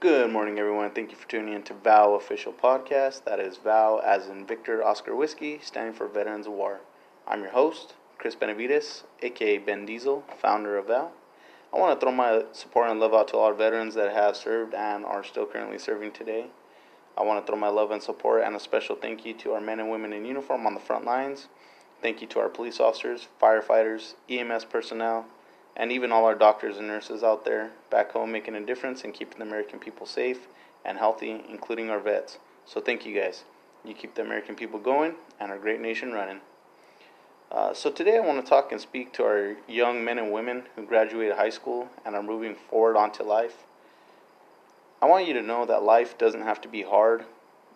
Good morning, everyone. Thank you for tuning in to VOW Official Podcast. That is VOW as in Victor Oscar Whiskey, standing for Veterans of War. I'm your host, Chris Benavides, aka Ben Diesel, founder of VOW. I want to throw my support and love out to all our veterans that have served and are still currently serving today. I want to throw my love and support and a special thank you to our men and women in uniform on the front lines. Thank you to our police officers, firefighters, EMS personnel, and even all our doctors and nurses out there back home making a difference and keeping the American people safe and healthy, including our vets. So thank you guys. You keep the American people going and our great nation running. Uh, so today I want to talk and speak to our young men and women who graduated high school and are moving forward onto life. I want you to know that life doesn't have to be hard.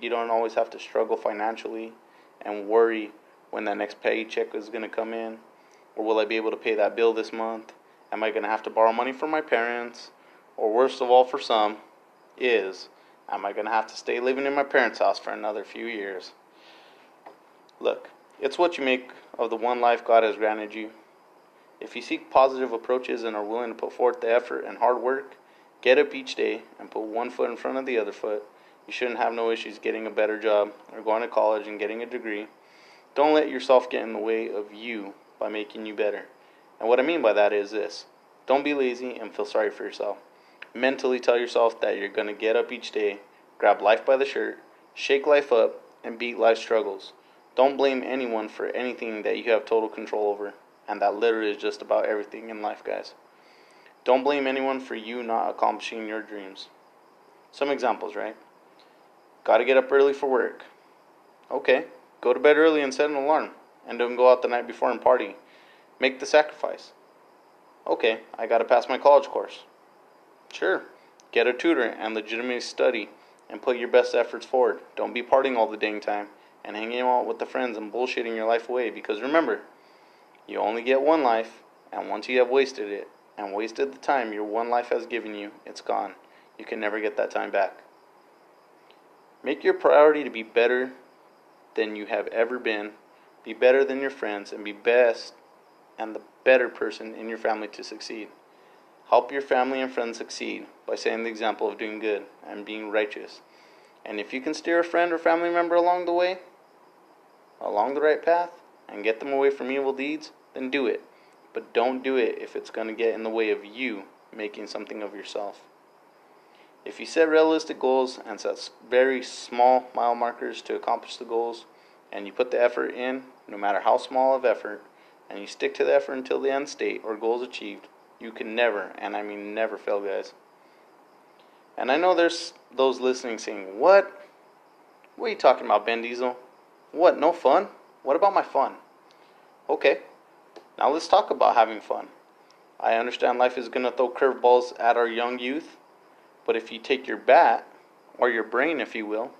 You don't always have to struggle financially and worry when that next paycheck is going to come in or will I be able to pay that bill this month Am I going to have to borrow money from my parents? Or worst of all, for some, is am I going to have to stay living in my parents' house for another few years? Look, it's what you make of the one life God has granted you. If you seek positive approaches and are willing to put forth the effort and hard work, get up each day and put one foot in front of the other foot, you shouldn't have no issues getting a better job or going to college and getting a degree. Don't let yourself get in the way of you by making you better. And what I mean by that is this don't be lazy and feel sorry for yourself. Mentally tell yourself that you're going to get up each day, grab life by the shirt, shake life up, and beat life's struggles. Don't blame anyone for anything that you have total control over. And that literally is just about everything in life, guys. Don't blame anyone for you not accomplishing your dreams. Some examples, right? Gotta get up early for work. Okay, go to bed early and set an alarm. And don't go out the night before and party. Make the sacrifice. Okay, I gotta pass my college course. Sure, get a tutor and legitimately study and put your best efforts forward. Don't be partying all the dang time and hanging out with the friends and bullshitting your life away because remember, you only get one life, and once you have wasted it and wasted the time your one life has given you, it's gone. You can never get that time back. Make your priority to be better than you have ever been, be better than your friends, and be best and the better person in your family to succeed. Help your family and friends succeed by setting the example of doing good and being righteous. And if you can steer a friend or family member along the way, along the right path, and get them away from evil deeds, then do it. But don't do it if it's going to get in the way of you making something of yourself. If you set realistic goals and set very small mile markers to accomplish the goals, and you put the effort in, no matter how small of effort, and you stick to the effort until the end state or goal is achieved, you can never, and I mean never fail, guys. And I know there's those listening saying, What? What are you talking about, Ben Diesel? What, no fun? What about my fun? Okay, now let's talk about having fun. I understand life is going to throw curveballs at our young youth, but if you take your bat, or your brain, if you will,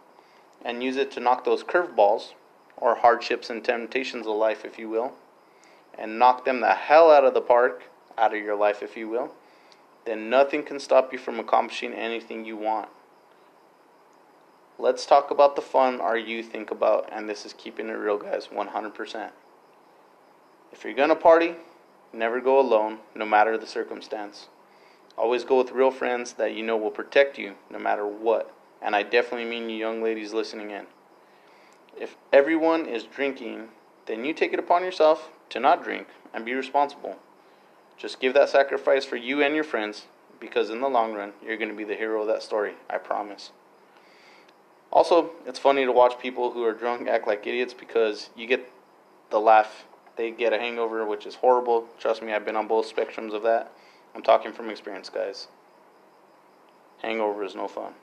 and use it to knock those curveballs, or hardships and temptations of life, if you will, and knock them the hell out of the park, out of your life, if you will, then nothing can stop you from accomplishing anything you want. Let's talk about the fun our youth think about, and this is keeping it real, guys, 100%. If you're gonna party, never go alone, no matter the circumstance. Always go with real friends that you know will protect you no matter what. And I definitely mean you young ladies listening in. If everyone is drinking, then you take it upon yourself to not drink and be responsible. Just give that sacrifice for you and your friends because in the long run, you're going to be the hero of that story, I promise. Also, it's funny to watch people who are drunk act like idiots because you get the laugh. They get a hangover, which is horrible. Trust me, I've been on both spectrums of that. I'm talking from experience, guys. Hangover is no fun.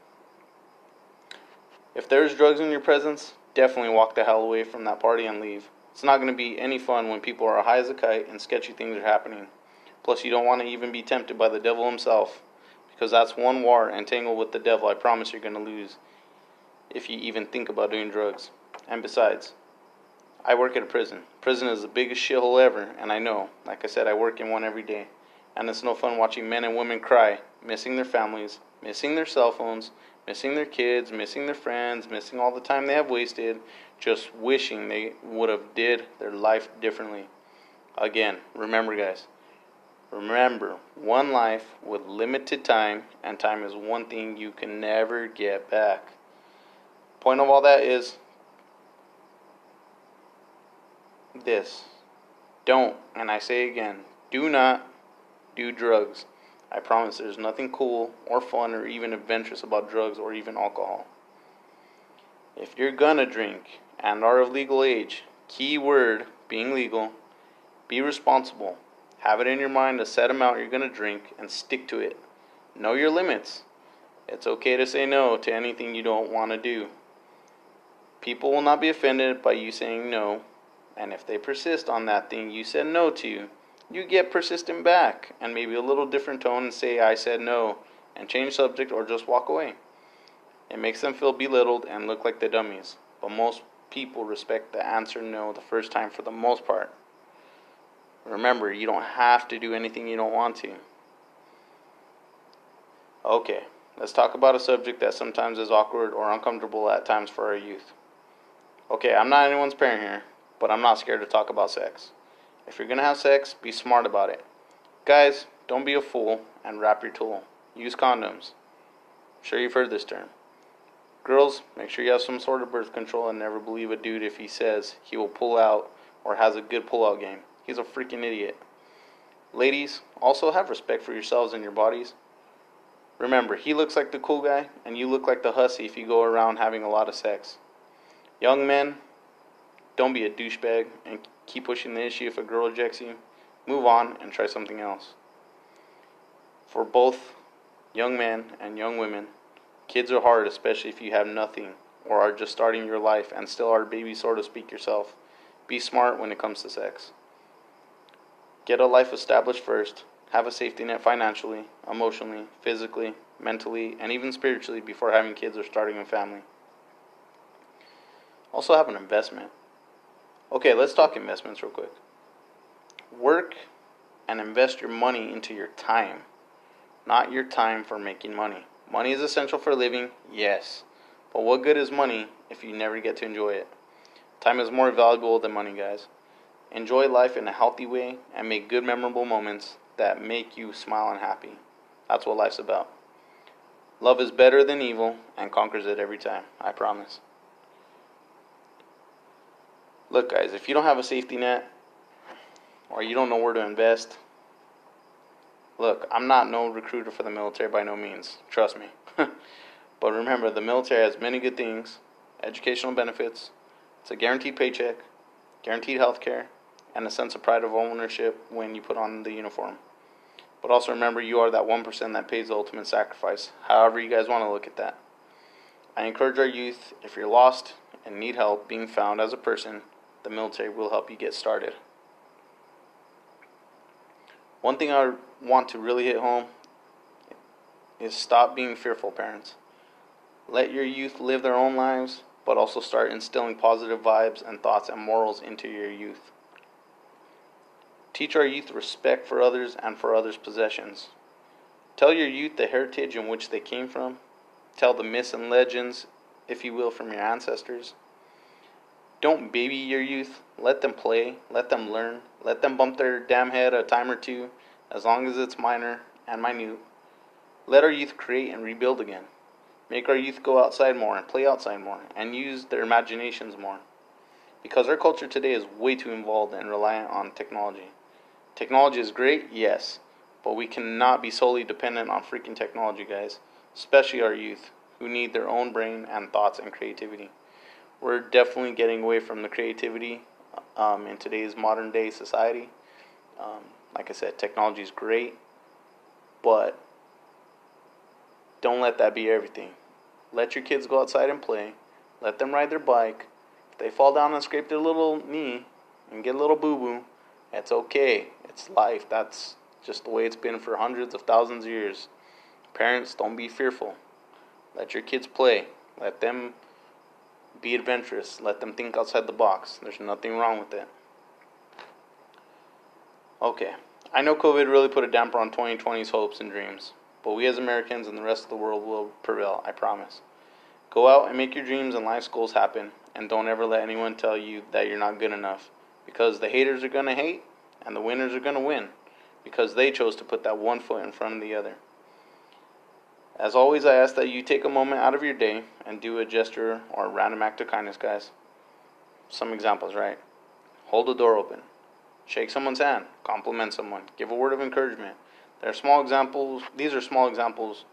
If there's drugs in your presence, definitely walk the hell away from that party and leave. It's not going to be any fun when people are high as a kite and sketchy things are happening. Plus, you don't want to even be tempted by the devil himself, because that's one war and tangle with the devil I promise you're going to lose if you even think about doing drugs. And besides, I work at a prison. Prison is the biggest shithole ever, and I know. Like I said, I work in one every day. And it's no fun watching men and women cry, missing their families, missing their cell phones, missing their kids, missing their friends, missing all the time they have wasted, just wishing they would have did their life differently. Again, remember guys, Remember, one life with limited time, and time is one thing you can never get back. Point of all that is this don't, and I say again, do not do drugs. I promise there's nothing cool or fun or even adventurous about drugs or even alcohol. If you're gonna drink and are of legal age, key word being legal, be responsible. Have it in your mind a set amount you're gonna drink and stick to it. Know your limits. It's okay to say no to anything you don't want to do. People will not be offended by you saying no, and if they persist on that thing you said no to, you get persistent back and maybe a little different tone and say, I said no, and change subject or just walk away. It makes them feel belittled and look like the dummies, but most people respect the answer no the first time for the most part. Remember, you don't have to do anything you don't want to. Okay, let's talk about a subject that sometimes is awkward or uncomfortable at times for our youth. Okay, I'm not anyone's parent here, but I'm not scared to talk about sex. If you're gonna have sex, be smart about it. Guys, don't be a fool and wrap your tool. Use condoms. I'm sure you've heard this term. Girls, make sure you have some sort of birth control and never believe a dude if he says he will pull out or has a good pull out game. He's a freaking idiot. Ladies, also have respect for yourselves and your bodies. Remember, he looks like the cool guy, and you look like the hussy if you go around having a lot of sex. Young men, don't be a douchebag and keep pushing the issue if a girl rejects you. Move on and try something else. For both young men and young women, kids are hard, especially if you have nothing or are just starting your life and still are a baby, so to speak, yourself. Be smart when it comes to sex. Get a life established first. Have a safety net financially, emotionally, physically, mentally, and even spiritually before having kids or starting a family. Also, have an investment. Okay, let's talk investments real quick. Work and invest your money into your time, not your time for making money. Money is essential for living, yes, but what good is money if you never get to enjoy it? Time is more valuable than money, guys. Enjoy life in a healthy way and make good, memorable moments that make you smile and happy. That's what life's about. Love is better than evil and conquers it every time. I promise. Look, guys, if you don't have a safety net or you don't know where to invest, look, I'm not no recruiter for the military by no means. Trust me. but remember, the military has many good things educational benefits, it's a guaranteed paycheck, guaranteed health care, and a sense of pride of ownership when you put on the uniform. But also remember, you are that 1% that pays the ultimate sacrifice, however, you guys want to look at that. I encourage our youth if you're lost and need help being found as a person, the military will help you get started. One thing I want to really hit home is stop being fearful, parents. Let your youth live their own lives, but also start instilling positive vibes and thoughts and morals into your youth. Teach our youth respect for others and for others' possessions. Tell your youth the heritage in which they came from. Tell the myths and legends, if you will, from your ancestors. Don't baby your youth. Let them play. Let them learn. Let them bump their damn head a time or two, as long as it's minor and minute. Let our youth create and rebuild again. Make our youth go outside more and play outside more and use their imaginations more. Because our culture today is way too involved and reliant on technology. Technology is great, yes, but we cannot be solely dependent on freaking technology, guys, especially our youth who need their own brain and thoughts and creativity. We're definitely getting away from the creativity um, in today's modern day society. Um, like I said, technology is great, but don't let that be everything. Let your kids go outside and play. Let them ride their bike. If they fall down and scrape their little knee and get a little boo boo, it's okay. It's life. That's just the way it's been for hundreds of thousands of years. Parents, don't be fearful. Let your kids play. Let them be adventurous. Let them think outside the box. There's nothing wrong with it. Okay. I know COVID really put a damper on 2020's hopes and dreams, but we as Americans and the rest of the world will prevail, I promise. Go out and make your dreams and life goals happen, and don't ever let anyone tell you that you're not good enough because the haters are going to hate and the winners are going to win. because they chose to put that one foot in front of the other. As always, I ask that you take a moment out of your day and do a gesture or a random act of kindness, guys. Some examples, right? Hold the door open, shake someone's hand, compliment someone, give a word of encouragement. There are small examples. These are small examples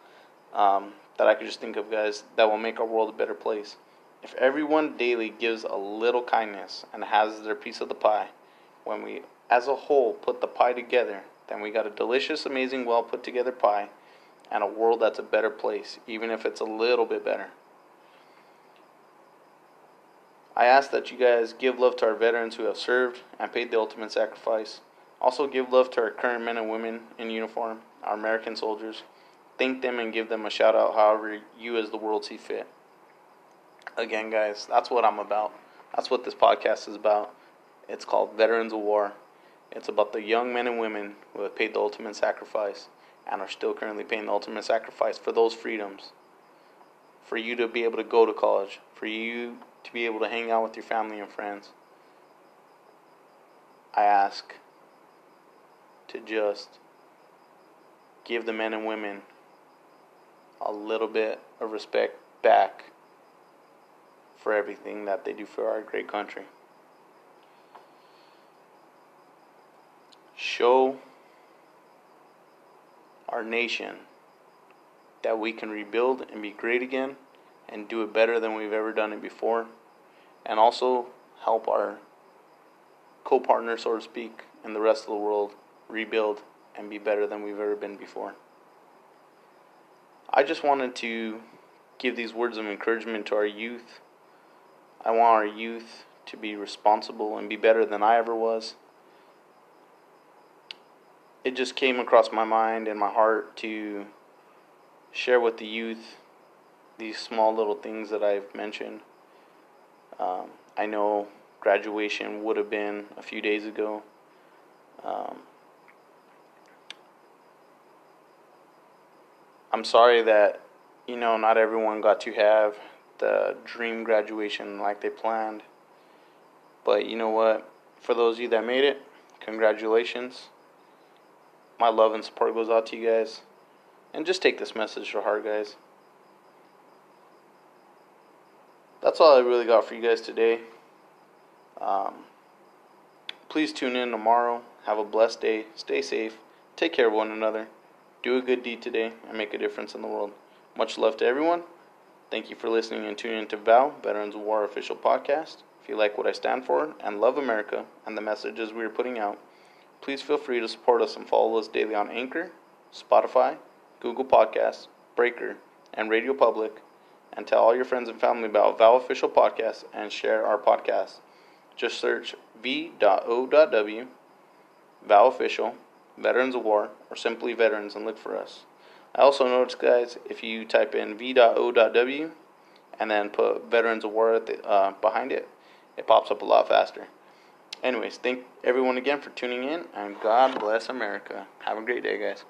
um, that I could just think of, guys, that will make our world a better place. If everyone daily gives a little kindness and has their piece of the pie, when we as a whole put the pie together, then we got a delicious, amazing, well put together pie and a world that's a better place, even if it's a little bit better. I ask that you guys give love to our veterans who have served and paid the ultimate sacrifice. Also, give love to our current men and women in uniform, our American soldiers. Thank them and give them a shout out however you as the world see fit. Again, guys, that's what I'm about. That's what this podcast is about. It's called Veterans of War. It's about the young men and women who have paid the ultimate sacrifice and are still currently paying the ultimate sacrifice for those freedoms. For you to be able to go to college, for you to be able to hang out with your family and friends. I ask to just give the men and women a little bit of respect back for everything that they do for our great country. Show our nation that we can rebuild and be great again and do it better than we've ever done it before. And also help our co partner, so to speak, in the rest of the world rebuild and be better than we've ever been before. I just wanted to give these words of encouragement to our youth. I want our youth to be responsible and be better than I ever was it just came across my mind and my heart to share with the youth these small little things that I've mentioned. Um, I know graduation would have been a few days ago. Um, I'm sorry that, you know, not everyone got to have the dream graduation like they planned. But you know what? For those of you that made it, congratulations my love and support goes out to you guys. And just take this message to heart, guys. That's all I really got for you guys today. Um, please tune in tomorrow. Have a blessed day. Stay safe. Take care of one another. Do a good deed today and make a difference in the world. Much love to everyone. Thank you for listening and tuning in to VOW, Veterans War official podcast. If you like what I stand for and love America and the messages we are putting out, Please feel free to support us and follow us daily on Anchor, Spotify, Google Podcasts, Breaker, and Radio Public. And tell all your friends and family about VOW Official Podcast and share our podcast. Just search v.o.w, VOW Official, Veterans of War, or simply Veterans and look for us. I also noticed, guys, if you type in v.o.w and then put Veterans of War the, uh, behind it, it pops up a lot faster. Anyways, thank everyone again for tuning in, and God bless America. Have a great day, guys.